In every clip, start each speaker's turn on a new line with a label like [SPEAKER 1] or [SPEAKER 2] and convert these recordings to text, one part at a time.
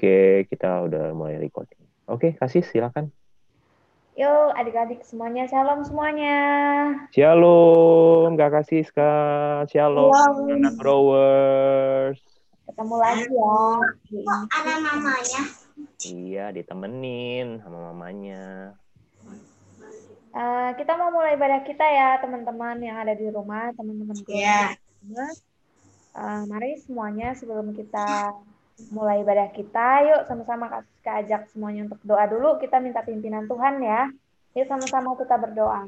[SPEAKER 1] Oke, kita udah mulai recording. Oke, kasih silakan.
[SPEAKER 2] Yuk, adik-adik semuanya, shalom semuanya.
[SPEAKER 1] Shalom, Kak Kasih, Kak. Shalom, anak growers.
[SPEAKER 2] Ketemu lagi ya.
[SPEAKER 3] Kok ada namanya?
[SPEAKER 1] Iya, ditemenin sama mamanya.
[SPEAKER 2] Eh, kita mau mulai ibadah kita ya, teman-teman yang ada di rumah, teman-teman.
[SPEAKER 3] Iya.
[SPEAKER 2] Eh, mari semuanya sebelum kita mulai ibadah kita, yuk sama-sama kasih ajak semuanya untuk doa dulu. Kita minta pimpinan Tuhan ya. Yuk sama-sama kita berdoa.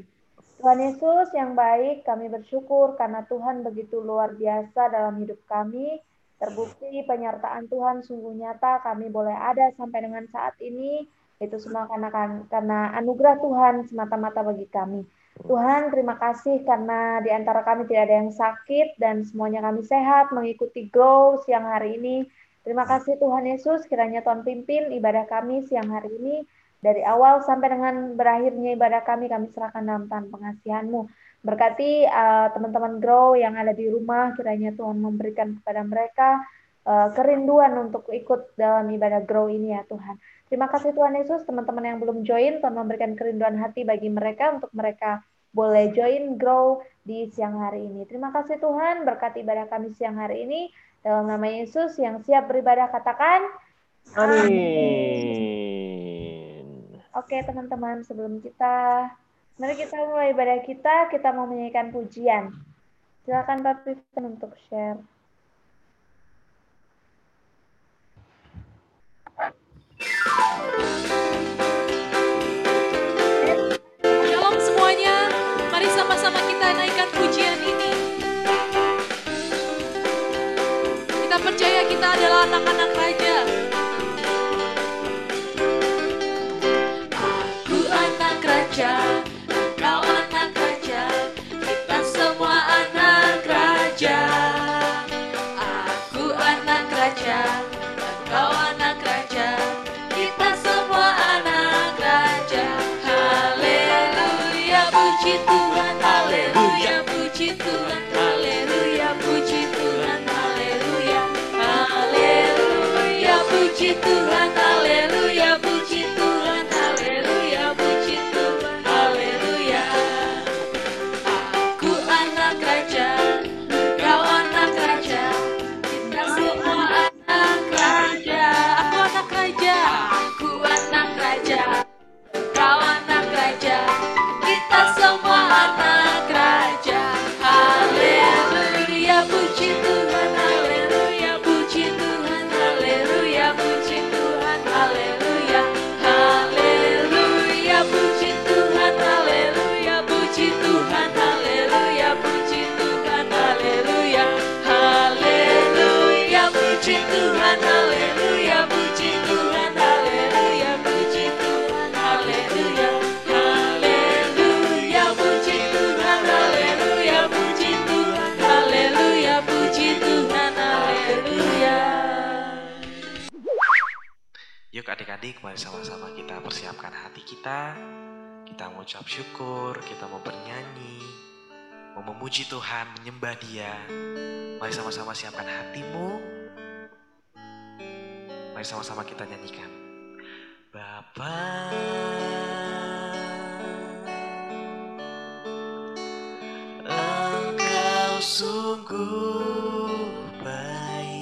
[SPEAKER 2] Tuhan Yesus yang baik, kami bersyukur karena Tuhan begitu luar biasa dalam hidup kami. Terbukti penyertaan Tuhan sungguh nyata, kami boleh ada sampai dengan saat ini. Itu semua karena karena anugerah Tuhan semata-mata bagi kami. Tuhan, terima kasih karena di antara kami tidak ada yang sakit dan semuanya kami sehat mengikuti Grow siang hari ini. Terima kasih Tuhan Yesus, kiranya Tuhan pimpin ibadah kami siang hari ini. Dari awal sampai dengan berakhirnya ibadah kami, kami serahkan dalam tangan pengasihan-Mu. Berkati uh, teman-teman Grow yang ada di rumah, kiranya Tuhan memberikan kepada mereka uh, kerinduan untuk ikut dalam ibadah Grow ini ya Tuhan. Terima kasih Tuhan Yesus, teman-teman yang belum join, Tuhan memberikan kerinduan hati bagi mereka untuk mereka boleh join Grow di siang hari ini. Terima kasih Tuhan, berkati ibadah kami siang hari ini. Dalam nama Yesus yang siap beribadah katakan
[SPEAKER 1] Amin.
[SPEAKER 2] Oke teman-teman, sebelum kita mari kita mulai ibadah kita, kita mau menyanyikan pujian. Silakan Pak Pipin untuk share.
[SPEAKER 4] Sama-sama kita naikkan pujian ini. Kita percaya kita adalah anak-anak raja.
[SPEAKER 5] Mari sama-sama kita persiapkan hati kita. Kita mau ucap syukur, kita mau bernyanyi Mau memuji Tuhan, menyembah dia. Mari sama-sama siapkan hatimu. Mari sama-sama kita nyanyikan. Bapa Engkau sungguh baik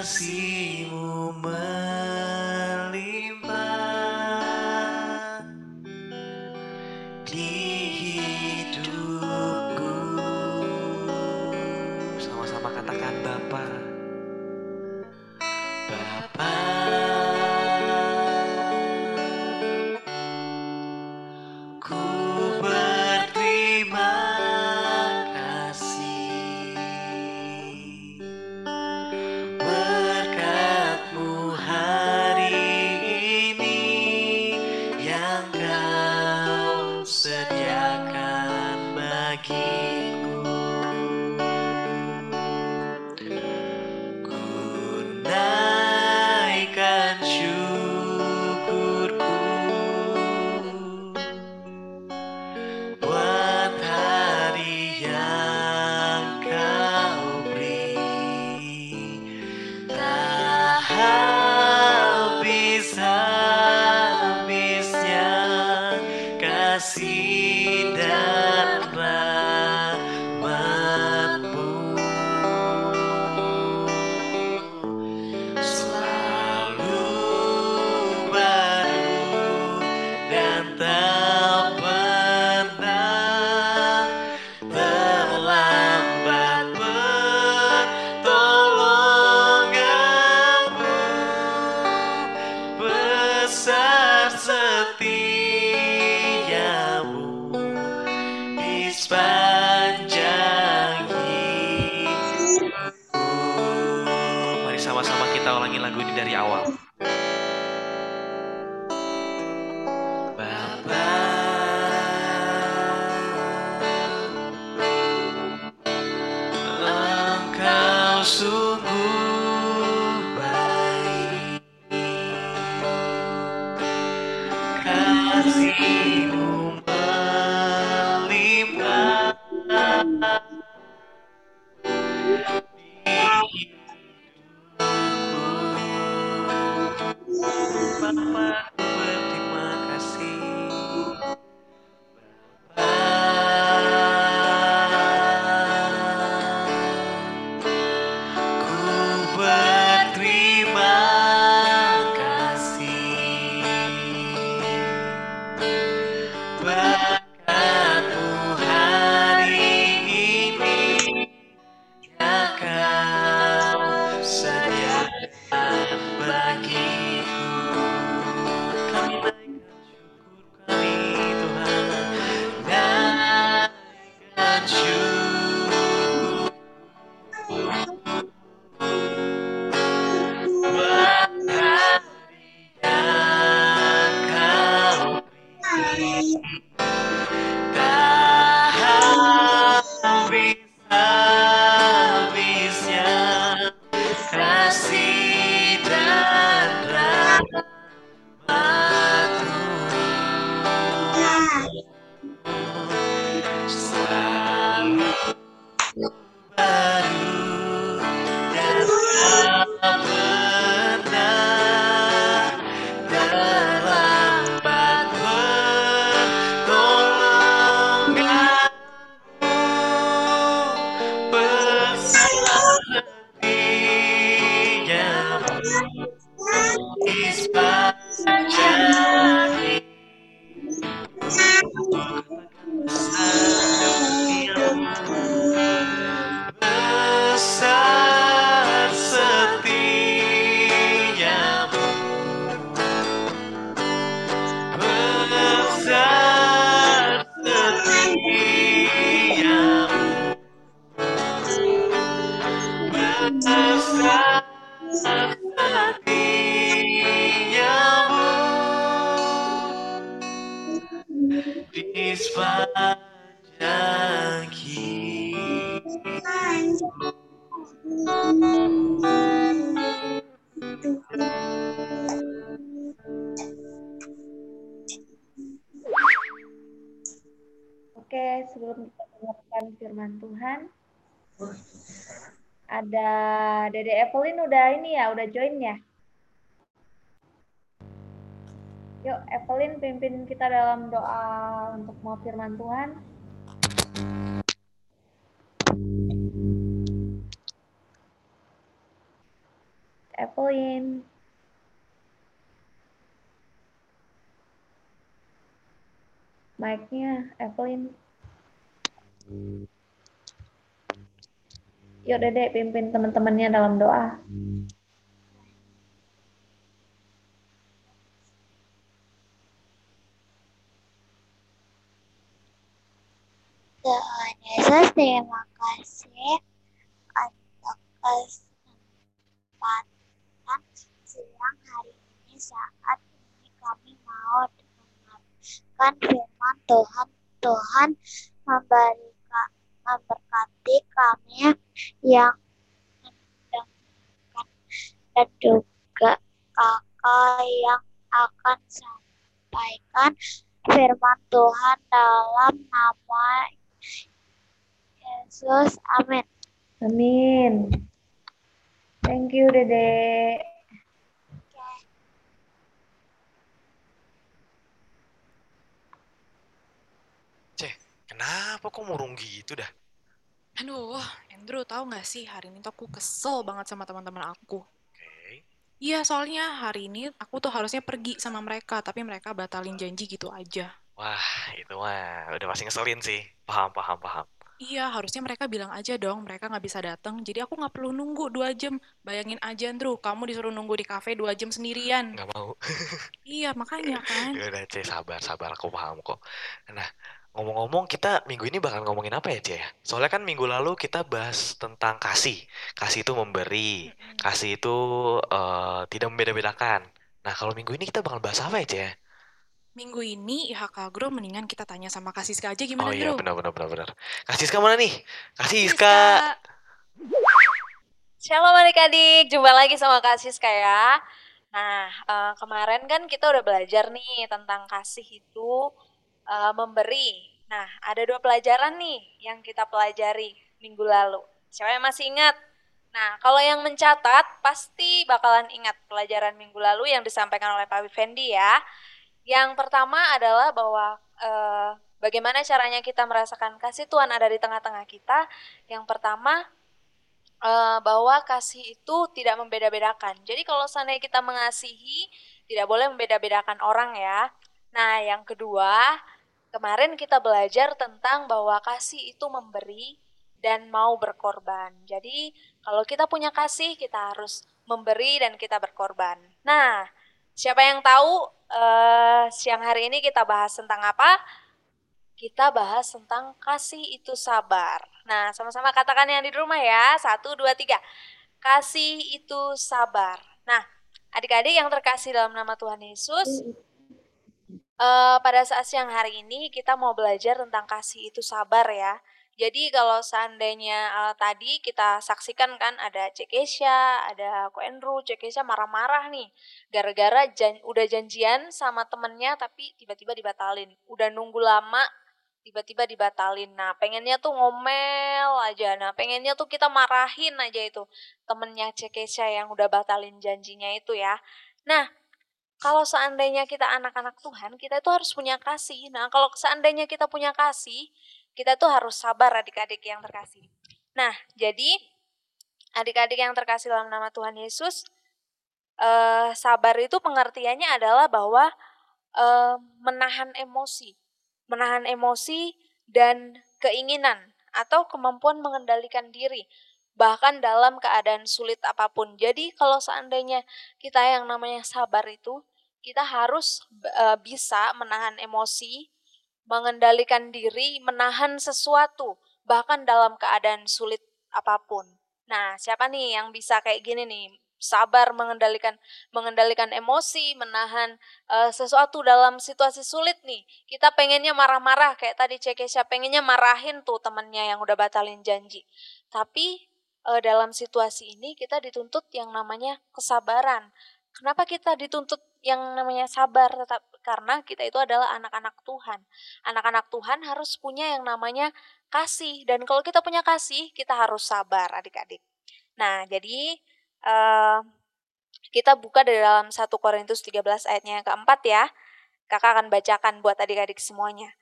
[SPEAKER 5] kasihmu Kasihmu
[SPEAKER 2] ada Dede Evelyn udah ini ya, udah join ya. Yuk, Evelyn pimpin kita dalam doa untuk mau firman Tuhan. Evelyn. Mic-nya, Evelyn. Yuk, Dede, pimpin teman-temannya dalam doa.
[SPEAKER 3] Tuhan Yesus, terima kasih untuk kesempatan siang hari ini saat ini kami mau mendengarkan firman Tuhan. Tuhan memberikan memberkati kami yang mendengarkan dan juga kakak yang akan sampaikan firman Tuhan dalam nama Yesus. Amin.
[SPEAKER 2] Amin. Thank you, Dede.
[SPEAKER 5] Kenapa kok murung gitu dah?
[SPEAKER 6] Aduh, Andrew tahu nggak sih hari ini tuh aku kesel banget sama teman-teman aku.
[SPEAKER 5] Oke.
[SPEAKER 6] Iya, soalnya hari ini aku tuh harusnya pergi sama mereka, tapi mereka batalin janji gitu aja.
[SPEAKER 5] Wah, itu mah udah pasti ngeselin sih. Paham, paham, paham.
[SPEAKER 6] Iya, harusnya mereka bilang aja dong, mereka nggak bisa datang. Jadi aku nggak perlu nunggu dua jam. Bayangin aja, Andrew, kamu disuruh nunggu di kafe dua jam sendirian.
[SPEAKER 5] Nggak mau.
[SPEAKER 6] Iya, makanya kan.
[SPEAKER 5] Ya udah, Ceh, sabar, sabar. Aku paham kok. Nah, Ngomong-ngomong, kita minggu ini bakal ngomongin apa ya, Cia? ya? Soalnya kan minggu lalu kita bahas tentang kasih. Kasih itu memberi, kasih itu eh, tidak membeda-bedakan. Nah, kalau minggu ini kita bakal bahas apa ya, Cia?
[SPEAKER 6] Minggu ini IHK Agro mendingan kita tanya sama Kak Siska aja
[SPEAKER 5] Oh
[SPEAKER 6] gimana,
[SPEAKER 5] iya,
[SPEAKER 6] Bro?
[SPEAKER 5] benar benar benar benar. Kasih Siska mana nih? Kasih
[SPEAKER 6] Siska.
[SPEAKER 5] Siska.
[SPEAKER 7] Shalom adik-adik, jumpa lagi sama Kak Siska ya. Nah, eh, kemarin kan kita udah belajar nih tentang kasih itu eh, memberi. Nah, ada dua pelajaran nih yang kita pelajari minggu lalu. Siapa yang masih ingat? Nah, kalau yang mencatat pasti bakalan ingat pelajaran minggu lalu yang disampaikan oleh Pak Fendi ya. Yang pertama adalah bahwa eh, bagaimana caranya kita merasakan kasih Tuhan ada di tengah-tengah kita. Yang pertama eh, bahwa kasih itu tidak membeda-bedakan. Jadi kalau seandainya kita mengasihi, tidak boleh membeda-bedakan orang ya. Nah, yang kedua, kemarin kita belajar tentang bahwa kasih itu memberi dan mau berkorban. Jadi, kalau kita punya kasih, kita harus memberi dan kita berkorban. Nah, siapa yang tahu eh, siang hari ini kita bahas tentang apa? Kita bahas tentang kasih itu sabar. Nah, sama-sama katakan yang di rumah ya. Satu, dua, tiga. Kasih itu sabar. Nah, adik-adik yang terkasih dalam nama Tuhan Yesus, eh, pada saat siang hari ini kita mau belajar tentang kasih itu sabar ya. Jadi kalau seandainya eh, tadi kita saksikan kan ada Cekesha, ada Ko Andrew, Cekesha marah-marah nih. Gara-gara jan- udah janjian sama temennya tapi tiba-tiba dibatalin. Udah nunggu lama tiba-tiba dibatalin. Nah, pengennya tuh ngomel aja. Nah, pengennya tuh kita marahin aja itu temennya Cekesha yang udah batalin janjinya itu ya. Nah, kalau seandainya kita anak-anak Tuhan, kita itu harus punya kasih. Nah, kalau seandainya kita punya kasih, kita tuh harus sabar adik-adik yang terkasih. Nah, jadi adik-adik yang terkasih dalam nama Tuhan Yesus, eh, sabar itu pengertiannya adalah bahwa eh, menahan emosi, menahan emosi dan keinginan atau kemampuan mengendalikan diri bahkan dalam keadaan sulit apa pun. Jadi kalau seandainya kita yang namanya sabar itu, kita harus eh, bisa menahan emosi, mengendalikan diri, menahan sesuatu bahkan dalam keadaan sulit apa pun. Nah, siapa nih yang bisa kayak gini nih? Sabar mengendalikan mengendalikan emosi, menahan eh, sesuatu dalam situasi sulit nih. Kita pengennya marah-marah kayak tadi Cekesha pengennya marahin tuh temennya yang udah batalin janji. Tapi eh, dalam situasi ini kita dituntut yang namanya kesabaran. Kenapa kita dituntut yang namanya sabar tetap karena kita itu adalah anak-anak Tuhan. Anak-anak Tuhan harus punya yang namanya kasih dan kalau kita punya kasih, kita harus sabar adik-adik. Nah, jadi eh, kita buka dari dalam 1 Korintus 13 ayatnya yang keempat ya. Kakak akan bacakan buat adik-adik semuanya.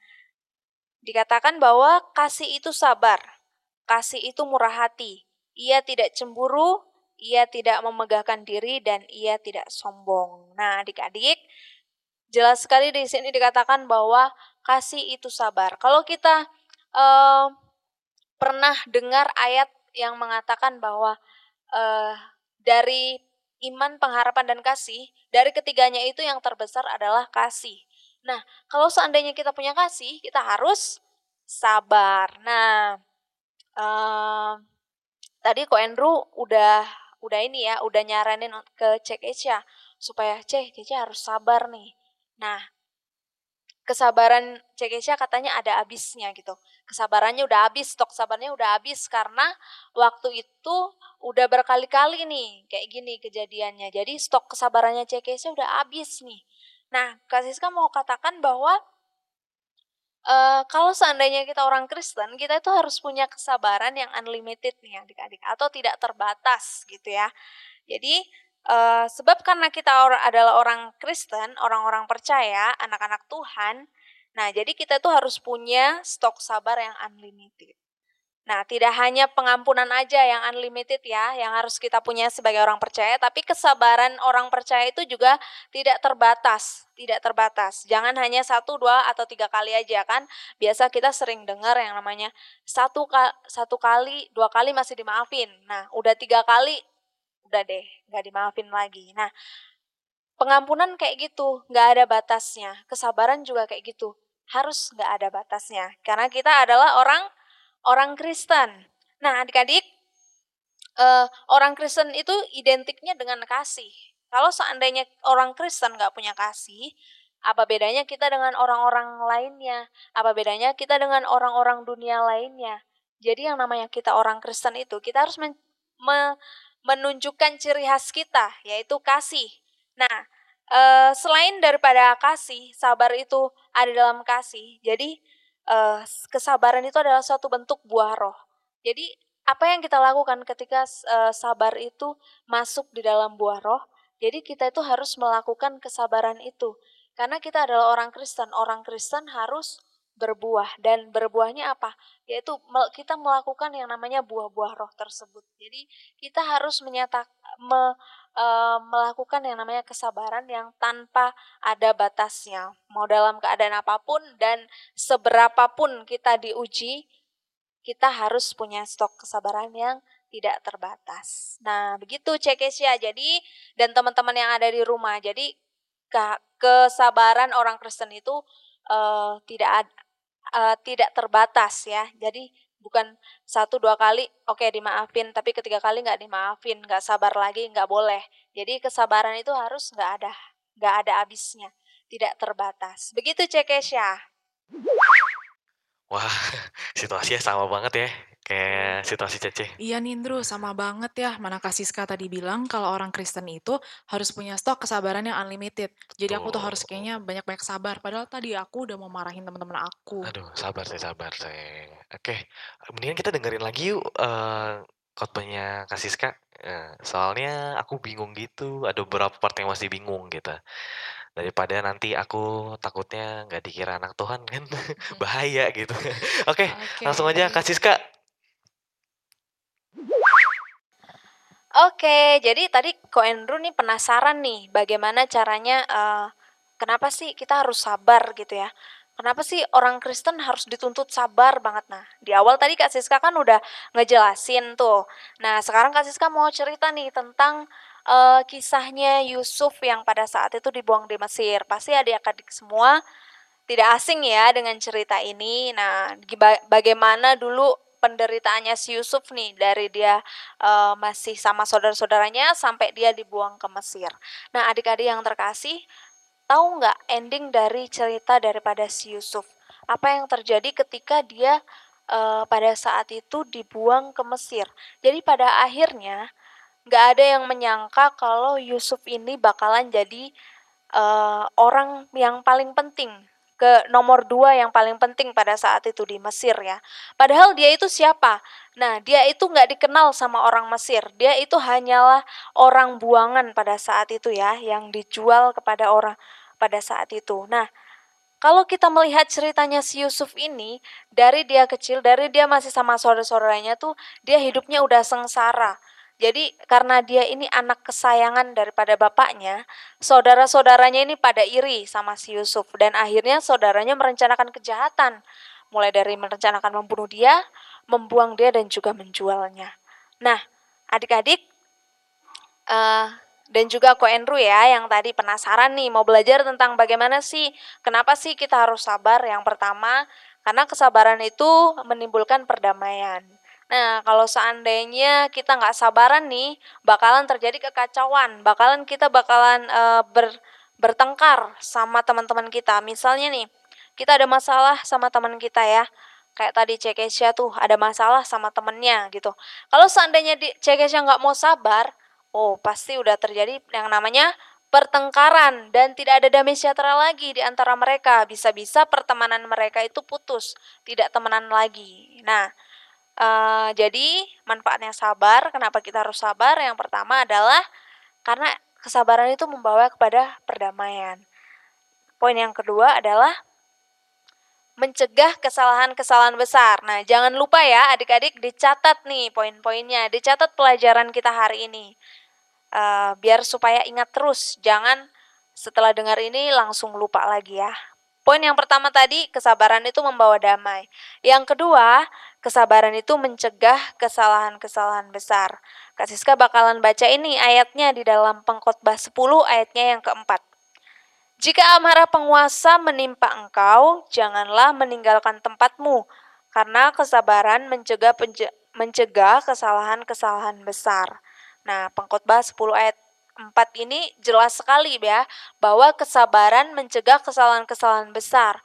[SPEAKER 7] Dikatakan bahwa kasih itu sabar, kasih itu murah hati. Ia tidak cemburu, ia tidak memegahkan diri dan ia tidak sombong. Nah, adik-adik, jelas sekali di sini dikatakan bahwa kasih itu sabar. Kalau kita eh, pernah dengar ayat yang mengatakan bahwa eh, dari iman, pengharapan, dan kasih, dari ketiganya itu yang terbesar adalah kasih. Nah, kalau seandainya kita punya kasih, kita harus sabar. Nah, eh, tadi Ko Andrew udah udah ini ya, udah nyaranin ke Cek Echa supaya Cek Echa harus sabar nih. Nah, kesabaran Cek Echa katanya ada habisnya gitu. Kesabarannya udah habis, stok sabarnya udah habis karena waktu itu udah berkali-kali nih kayak gini kejadiannya. Jadi stok kesabarannya Cek Echa udah habis nih. Nah, Kak Siska mau katakan bahwa eh, kalau seandainya kita orang Kristen, kita itu harus punya kesabaran yang unlimited nih adik-adik, atau tidak terbatas gitu ya. Jadi eh, sebab karena kita or- adalah orang Kristen, orang-orang percaya, anak-anak Tuhan, nah jadi kita tuh harus punya stok sabar yang unlimited. Nah, tidak hanya pengampunan aja yang unlimited ya, yang harus kita punya sebagai orang percaya, tapi kesabaran orang percaya itu juga tidak terbatas, tidak terbatas. Jangan hanya satu, dua, atau tiga kali aja kan. Biasa kita sering dengar yang namanya satu, satu kali, dua kali masih dimaafin. Nah, udah tiga kali, udah deh, nggak dimaafin lagi. Nah, pengampunan kayak gitu, nggak ada batasnya. Kesabaran juga kayak gitu, harus nggak ada batasnya karena kita adalah orang orang Kristen. Nah, adik-adik, uh, orang Kristen itu identiknya dengan kasih. Kalau seandainya orang Kristen nggak punya kasih, apa bedanya kita dengan orang-orang lainnya? Apa bedanya kita dengan orang-orang dunia lainnya? Jadi yang namanya kita orang Kristen itu, kita harus men me menunjukkan ciri khas kita, yaitu kasih. Nah, uh, selain daripada kasih, sabar itu ada dalam kasih. Jadi uh, kesabaran itu adalah suatu bentuk buah roh. Jadi apa yang kita lakukan ketika uh, sabar itu masuk di dalam buah roh? Jadi kita itu harus melakukan kesabaran itu. Karena kita adalah orang Kristen. Orang Kristen harus berbuah dan berbuahnya apa? Yaitu kita melakukan yang namanya buah-buah roh tersebut. Jadi kita harus menyatakan me, e, melakukan yang namanya kesabaran yang tanpa ada batasnya. Mau dalam keadaan apa pun dan seberapapun kita diuji, kita harus punya stok kesabaran yang tidak terbatas. Nah, begitu Cekesya. Jadi dan teman-teman yang ada di rumah. Jadi ke, kesabaran orang Kristen itu uh, tidak ad, uh, tidak terbatas ya. Jadi bukan satu dua kali oke okay, dimaafin tapi ketiga kali nggak dimaafin nggak sabar lagi nggak boleh. Jadi kesabaran itu harus nggak ada nggak ada habisnya tidak terbatas. Begitu Cekesya
[SPEAKER 5] Wah, situasinya sama banget ya, kayak situasi Cece.
[SPEAKER 6] Iya Nindro, sama banget ya. Mana Kasiska tadi bilang kalau orang Kristen itu harus punya stok kesabaran yang unlimited. Jadi aku tuh harus kayaknya banyak-banyak sabar. Padahal tadi aku udah mau marahin teman-teman aku.
[SPEAKER 5] Aduh, sabar sih, sabar sih. Oke, mendingan kita dengerin lagi yuk uh, khotbahnya Kasiska. Uh, soalnya aku bingung gitu, ada beberapa part yang masih bingung gitu daripada nanti aku takutnya nggak dikira anak Tuhan kan bahaya gitu oke okay, okay. langsung aja kak
[SPEAKER 7] Oke, jadi tadi Ko Andrew nih penasaran nih bagaimana caranya uh, kenapa sih kita harus sabar gitu ya? Kenapa sih orang Kristen harus dituntut sabar banget? Nah, di awal tadi Kak Siska kan udah ngejelasin tuh. Nah, sekarang Kak Siska mau cerita nih tentang uh, kisahnya Yusuf yang pada saat itu dibuang di Mesir. Pasti adik-adik semua tidak asing ya dengan cerita ini. Nah, bagaimana dulu penderitaannya si Yusuf nih dari dia uh, masih sama saudara-saudaranya sampai dia dibuang ke Mesir. Nah, adik-adik yang terkasih, tahu nggak ending dari cerita daripada si Yusuf? Apa yang terjadi ketika dia uh, pada saat itu dibuang ke Mesir? Jadi pada akhirnya nggak ada yang menyangka kalau Yusuf ini bakalan jadi uh, orang yang paling penting ke nomor dua yang paling penting pada saat itu di Mesir ya. Padahal dia itu siapa? Nah dia itu nggak dikenal sama orang Mesir. Dia itu hanyalah orang buangan pada saat itu ya, yang dijual kepada orang pada saat itu. Nah kalau kita melihat ceritanya si Yusuf ini, dari dia kecil, dari dia masih sama saudara-saudaranya tuh, dia hidupnya udah sengsara jadi karena dia ini anak kesayangan daripada bapaknya, saudara-saudaranya ini pada iri sama si Yusuf dan akhirnya saudaranya merencanakan kejahatan. Mulai dari merencanakan membunuh dia, membuang dia dan juga menjualnya. Nah, adik-adik uh, dan juga Ko Andrew ya yang tadi penasaran nih mau belajar tentang bagaimana sih kenapa sih kita harus sabar yang pertama karena kesabaran itu menimbulkan perdamaian Nah, kalau seandainya kita nggak sabaran nih, bakalan terjadi kekacauan, bakalan kita bakalan uh, ber, bertengkar sama teman-teman kita. Misalnya nih, kita ada masalah sama teman kita ya, kayak tadi Cekesya tuh ada masalah sama temennya gitu. Kalau seandainya di Cekesya nggak mau sabar, oh pasti udah terjadi yang namanya pertengkaran dan tidak ada damai sejahtera lagi di antara mereka. Bisa-bisa pertemanan mereka itu putus, tidak temenan lagi. Nah, Uh, jadi manfaatnya sabar, kenapa kita harus sabar? Yang pertama adalah karena kesabaran itu membawa kepada perdamaian. Poin yang kedua adalah mencegah kesalahan-kesalahan besar. Nah, jangan lupa ya adik-adik dicatat nih poin-poinnya, dicatat pelajaran kita hari ini. Uh, biar supaya ingat terus, jangan setelah dengar ini langsung lupa lagi ya. Poin yang pertama tadi, kesabaran itu membawa damai. Yang kedua, kesabaran itu mencegah kesalahan-kesalahan besar. Kak Siska bakalan baca ini ayatnya di dalam pengkhotbah 10 ayatnya yang keempat. Jika amarah penguasa menimpa engkau, janganlah meninggalkan tempatmu, karena kesabaran mencegah mencegah kesalahan-kesalahan besar. Nah, pengkhotbah 10 ayat 4 ini jelas sekali ya, bahwa kesabaran mencegah kesalahan-kesalahan besar.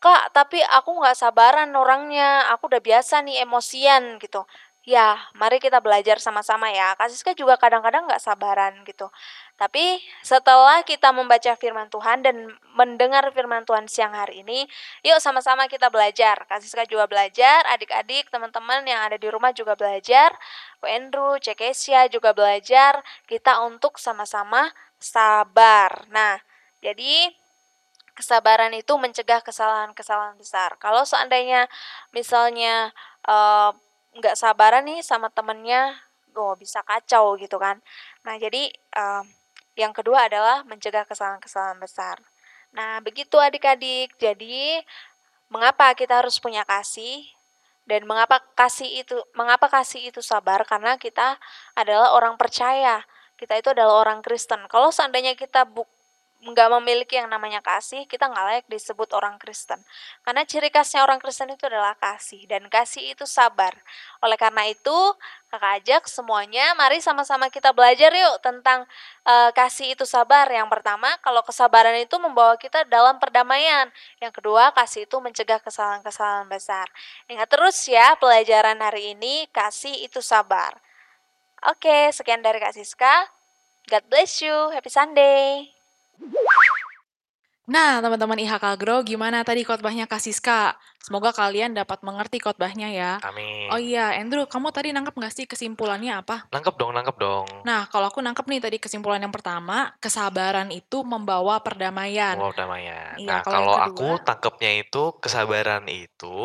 [SPEAKER 7] Kak, tapi aku nggak sabaran orangnya, aku udah biasa nih emosian gitu. Ya, mari kita belajar sama-sama ya. Kak Siska juga kadang-kadang nggak sabaran gitu. Tapi setelah kita membaca firman Tuhan dan mendengar firman Tuhan siang hari ini, yuk sama-sama kita belajar. Kak Siska juga belajar, adik-adik, teman-teman yang ada di rumah juga belajar. Ko Andrew, Cekesia juga belajar. Kita untuk sama-sama sabar. Nah, jadi kesabaran itu mencegah kesalahan-kesalahan besar. Kalau seandainya misalnya nggak sabaran nih sama temennya, oh bisa kacau gitu kan. Nah jadi um, yang kedua adalah mencegah kesalahan-kesalahan besar. Nah begitu adik-adik. Jadi mengapa kita harus punya kasih dan mengapa kasih itu mengapa kasih itu sabar karena kita adalah orang percaya. Kita itu adalah orang Kristen. Kalau seandainya kita bu nggak memiliki yang namanya kasih, kita nggak layak disebut orang Kristen. Karena ciri khasnya orang Kristen itu adalah kasih, dan kasih itu sabar. Oleh karena itu, kakak ajak semuanya, mari sama-sama kita belajar yuk tentang uh, kasih itu sabar. Yang pertama, kalau kesabaran itu membawa kita dalam perdamaian. Yang kedua, kasih itu mencegah kesalahan-kesalahan besar. Ingat terus ya, pelajaran hari ini, kasih itu sabar. Oke, sekian dari Kak Siska. God bless you. Happy Sunday.
[SPEAKER 6] Nah, teman-teman IHK Grow, gimana tadi khotbahnya Kak Siska? Semoga kalian dapat mengerti khotbahnya ya.
[SPEAKER 5] Amin.
[SPEAKER 6] Oh iya, Andrew, kamu tadi nangkep nggak sih kesimpulannya apa?
[SPEAKER 5] Nangkep dong, nangkep dong.
[SPEAKER 6] Nah, kalau aku nangkep nih tadi kesimpulan yang pertama, kesabaran itu membawa perdamaian.
[SPEAKER 5] Membawa perdamaian.
[SPEAKER 6] Iya,
[SPEAKER 5] nah,
[SPEAKER 6] kalau
[SPEAKER 5] kalau
[SPEAKER 6] yang
[SPEAKER 5] aku
[SPEAKER 6] kedua-
[SPEAKER 5] tangkepnya itu kesabaran itu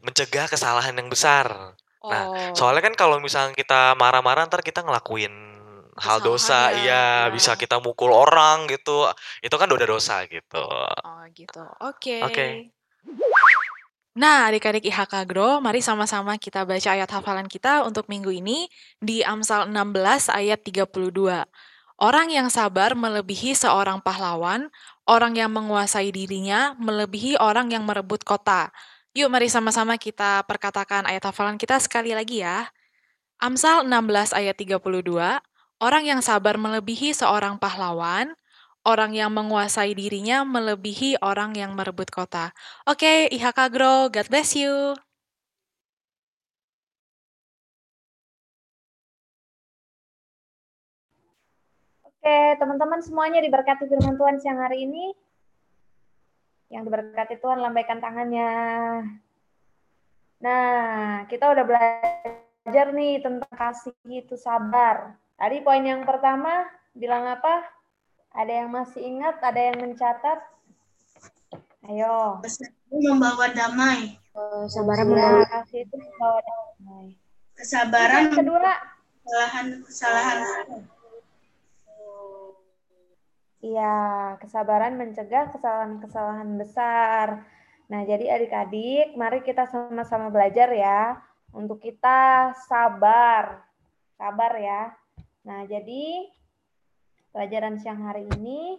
[SPEAKER 5] mencegah kesalahan yang besar. Nah,
[SPEAKER 6] Oh,
[SPEAKER 5] Soalnya kan kalau misalnya kita marah-marah ntar kita ngelakuin hal dosa,
[SPEAKER 6] ya,
[SPEAKER 5] iya
[SPEAKER 6] ya.
[SPEAKER 5] bisa kita mukul orang gitu. Itu kan udah dosa gitu.
[SPEAKER 6] oh gitu. Oke.
[SPEAKER 5] Oke.
[SPEAKER 6] Nah, adik-adik IHK Grow, mari sama-sama kita baca ayat hafalan kita untuk minggu ini di Amsal 16 ayat 32. Orang yang sabar melebihi seorang pahlawan, orang yang menguasai dirinya melebihi orang yang merebut kota. Yuk mari sama-sama kita perkatakan ayat hafalan kita sekali lagi ya. Amsal 16 ayat 32, orang yang sabar melebihi seorang pahlawan, orang yang menguasai dirinya melebihi orang yang merebut kota. Oke, IHK Grow, God bless you.
[SPEAKER 2] Oke, teman-teman semuanya diberkati firman Tuhan siang hari ini. Yang diberkati Tuhan lambaikan tangannya. Nah, kita udah belajar nih tentang kasih itu sabar. Tadi poin yang pertama bilang apa? Ada yang masih ingat? Ada yang mencatat? Ayo.
[SPEAKER 8] membawa damai.
[SPEAKER 2] Sabar membawa kasih itu membawa damai.
[SPEAKER 8] Kesabaran
[SPEAKER 2] Yang kedua,
[SPEAKER 8] kesalahan kesalahan
[SPEAKER 2] Iya, kesabaran mencegah kesalahan-kesalahan besar. Nah, jadi adik-adik, mari kita sama-sama belajar ya untuk kita sabar. Sabar ya. Nah, jadi pelajaran siang hari ini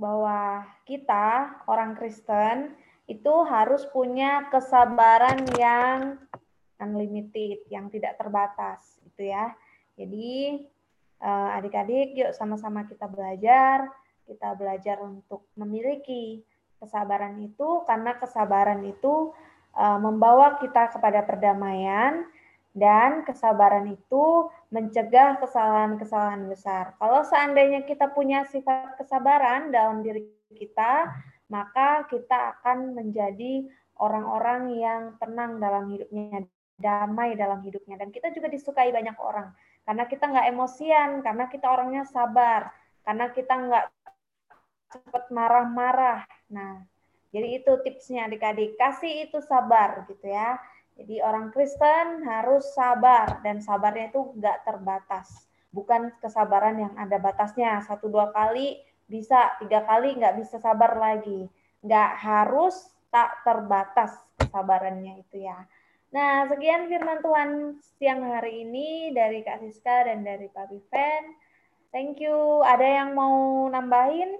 [SPEAKER 2] bahwa kita orang Kristen itu harus punya kesabaran yang unlimited, yang tidak terbatas, gitu ya. Jadi eh, adik-adik yuk sama-sama kita belajar, kita belajar untuk memiliki kesabaran itu karena kesabaran itu eh, membawa kita kepada perdamaian dan kesabaran itu mencegah kesalahan-kesalahan besar. Kalau seandainya kita punya sifat kesabaran dalam diri kita, maka kita akan menjadi orang-orang yang tenang dalam hidupnya, damai dalam hidupnya, dan kita juga disukai banyak orang karena kita nggak emosian, karena kita orangnya sabar, karena kita nggak cepat marah-marah. Nah, jadi itu tipsnya adik-adik, kasih itu sabar gitu ya. Jadi orang Kristen harus sabar dan sabarnya itu nggak terbatas. Bukan kesabaran yang ada batasnya, satu dua kali bisa, tiga kali nggak bisa sabar lagi. Nggak harus tak terbatas kesabarannya itu ya. Nah, sekian firman Tuhan siang hari ini dari Kak Siska dan dari Pak Viven. Thank you. Ada yang mau nambahin?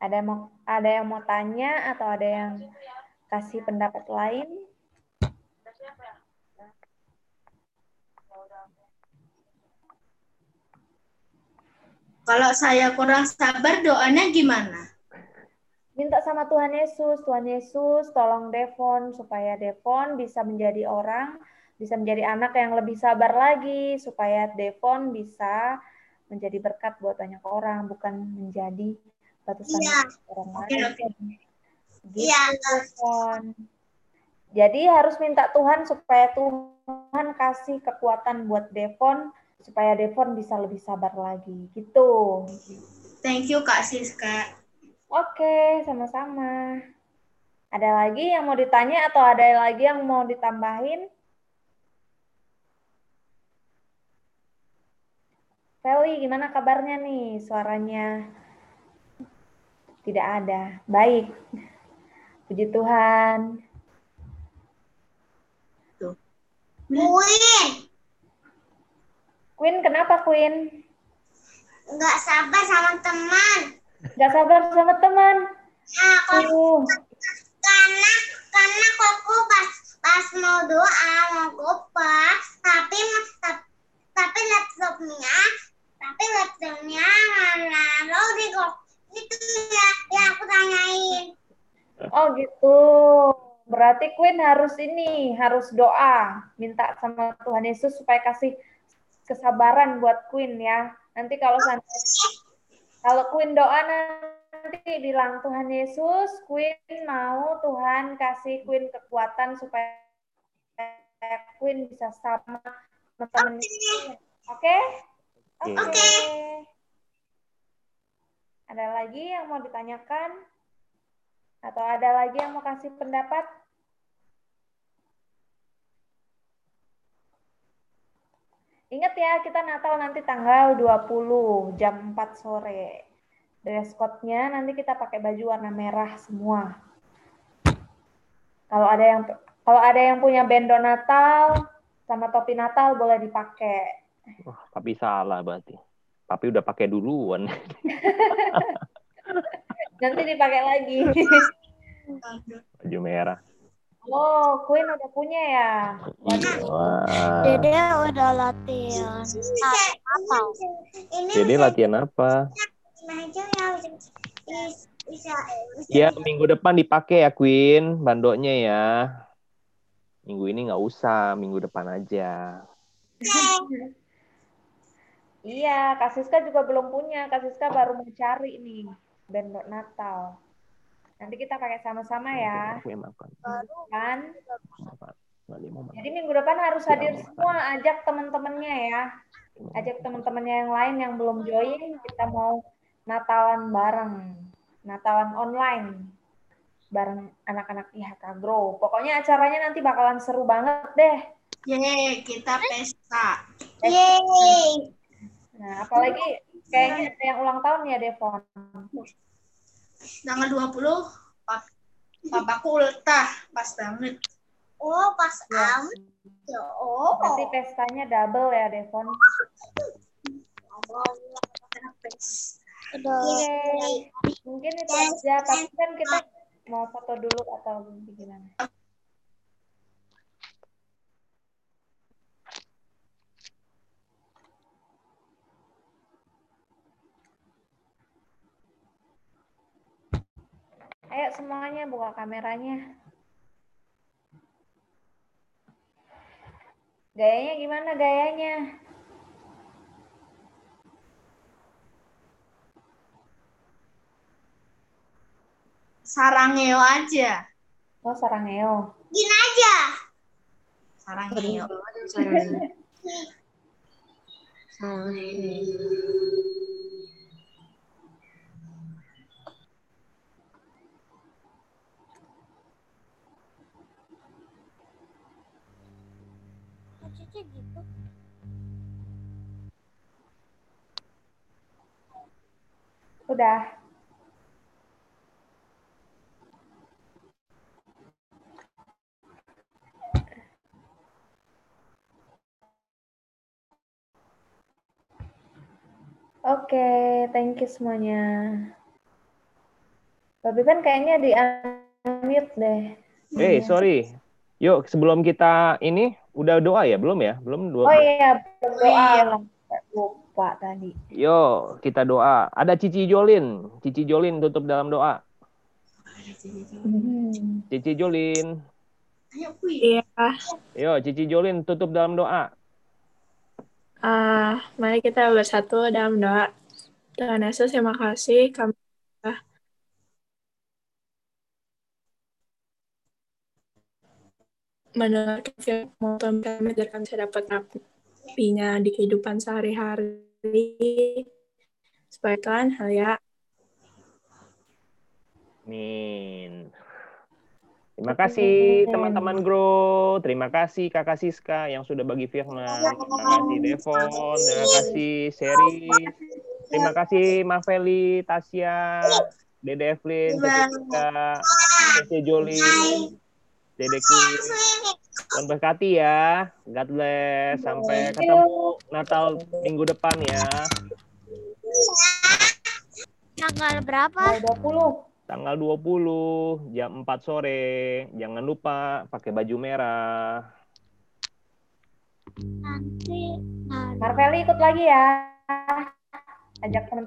[SPEAKER 2] Ada yang mau ada yang mau tanya atau ada yang kasih pendapat lain?
[SPEAKER 8] Kalau saya kurang sabar, doanya gimana?
[SPEAKER 2] Minta sama Tuhan Yesus, Tuhan Yesus tolong Devon supaya Devon bisa menjadi orang, bisa menjadi anak yang lebih sabar lagi, supaya Devon bisa menjadi berkat buat banyak orang, bukan menjadi batu sandungan orang
[SPEAKER 8] Oke,
[SPEAKER 2] lain.
[SPEAKER 8] oke.
[SPEAKER 2] Gitu,
[SPEAKER 8] Iya.
[SPEAKER 2] Jadi harus minta Tuhan supaya Tuhan kasih kekuatan buat Devon, supaya Devon bisa lebih sabar lagi. Gitu.
[SPEAKER 8] Thank you Kak Siska.
[SPEAKER 2] Oke, sama-sama. Ada lagi yang mau ditanya atau ada lagi yang mau ditambahin? Feli, gimana kabarnya nih? Suaranya tidak ada. Baik. Puji Tuhan.
[SPEAKER 3] Queen,
[SPEAKER 2] Queen, kenapa Queen?
[SPEAKER 3] nggak sabar sama teman.
[SPEAKER 2] Gak sabar sama teman.
[SPEAKER 3] Nah, kok
[SPEAKER 2] Uh,
[SPEAKER 3] karena karena koko pas pas mau doa mau kopas tapi ta- tapi laptopnya tapi laptopnya naruh di kok itu ya ya aku tanyain
[SPEAKER 2] oh gitu. Berarti Queen harus ini, harus doa. Minta sama Tuhan Yesus supaya kasih kesabaran buat Queen ya. Nanti kalau Kalau Queen doa nanti bilang Tuhan Yesus, Queen mau Tuhan kasih Queen kekuatan supaya Queen bisa sama teman-teman. Oke?
[SPEAKER 1] Oke.
[SPEAKER 2] Oke. Ada lagi yang mau ditanyakan? Atau ada lagi yang mau kasih pendapat? Ingat ya, kita Natal nanti tanggal 20 jam 4 sore. Dress code-nya nanti kita pakai baju warna merah semua. Kalau ada yang kalau ada yang punya bendo Natal sama topi Natal boleh dipakai.
[SPEAKER 1] Wah, papi salah berarti. Papi udah pakai duluan.
[SPEAKER 2] Nanti dipakai lagi.
[SPEAKER 1] Baju merah.
[SPEAKER 2] Oh, Queen udah punya ya.
[SPEAKER 1] Wah.
[SPEAKER 3] Dede udah latihan apa ini
[SPEAKER 1] Jadi latihan apa?
[SPEAKER 3] aja ya bisa bisa
[SPEAKER 1] Ya, minggu depan dipakai ya, Queen. Bandoknya ya. Minggu ini nggak usah, minggu depan aja.
[SPEAKER 2] Iya, Kak Siska juga belum punya. Kak Siska baru mau cari nih bendo Natal. Nanti kita pakai sama-sama ya. Kan? Jadi minggu depan harus hadir semua, ajak teman-temannya ya. Ajak teman-temannya yang lain yang belum join, kita mau Natalan bareng. Natalan online bareng anak-anak IHK Grow. Pokoknya acaranya nanti bakalan seru banget deh.
[SPEAKER 8] Yeay, kita pesta.
[SPEAKER 3] yeay
[SPEAKER 2] Nah, apalagi kayaknya ada yang ulang tahun ya, Devon.
[SPEAKER 8] Tanggal 20, pap papaku ultah. Pas banget.
[SPEAKER 3] oh pas
[SPEAKER 2] Ya.
[SPEAKER 3] am oh
[SPEAKER 2] Nanti pestanya double ya, Devon. Oke, mungkin itu aja. Tapi kan kita mau foto dulu atau gimana? Ayo semuanya buka kameranya. Gayanya gimana gayanya?
[SPEAKER 8] Sarangeo aja.
[SPEAKER 2] Oh, sarangeo.
[SPEAKER 3] gini aja
[SPEAKER 8] Sarangeo.
[SPEAKER 3] Cici gitu
[SPEAKER 2] Udah. Oke, thank you semuanya. Tapi kan kayaknya di unmute deh.
[SPEAKER 1] Eh, sorry. Yuk, sebelum kita ini udah doa ya? Belum ya? Belum doa.
[SPEAKER 2] Oh iya, berdoa. Lupa tadi.
[SPEAKER 1] Yuk, kita doa. Ada Cici Jolin. Cici Jolin tutup dalam doa.
[SPEAKER 2] Hmm.
[SPEAKER 1] Cici Jolin.
[SPEAKER 9] Iya,
[SPEAKER 1] Yo, Cici Jolin tutup dalam doa.
[SPEAKER 9] ah, mari kita bersatu dalam doa. Tuhan Yesus, terima kasih kami telah mendengarkan firman Tuhan kami agar kami bisa dapat rapinya di kehidupan sehari-hari. Supaya Tuhan, ya,
[SPEAKER 1] Amin. Terima kasih teman-teman Grow. Terima kasih Kakak Siska yang sudah bagi firman. Terima kasih Devon. Terima kasih Seri. Terima kasih Maveli, Tasya, Dede Evelyn, Tete Siska, Tete Joli, Dede Queen. Tuhan berkati ya. God bless. Sampai ketemu Natal minggu depan ya.
[SPEAKER 3] Tanggal berapa?
[SPEAKER 2] Tanggal 20.
[SPEAKER 1] Tanggal 20 jam 4 sore. Jangan lupa pakai baju merah.
[SPEAKER 3] Nanti.
[SPEAKER 2] Marveli ikut lagi ya. Ajak teman-teman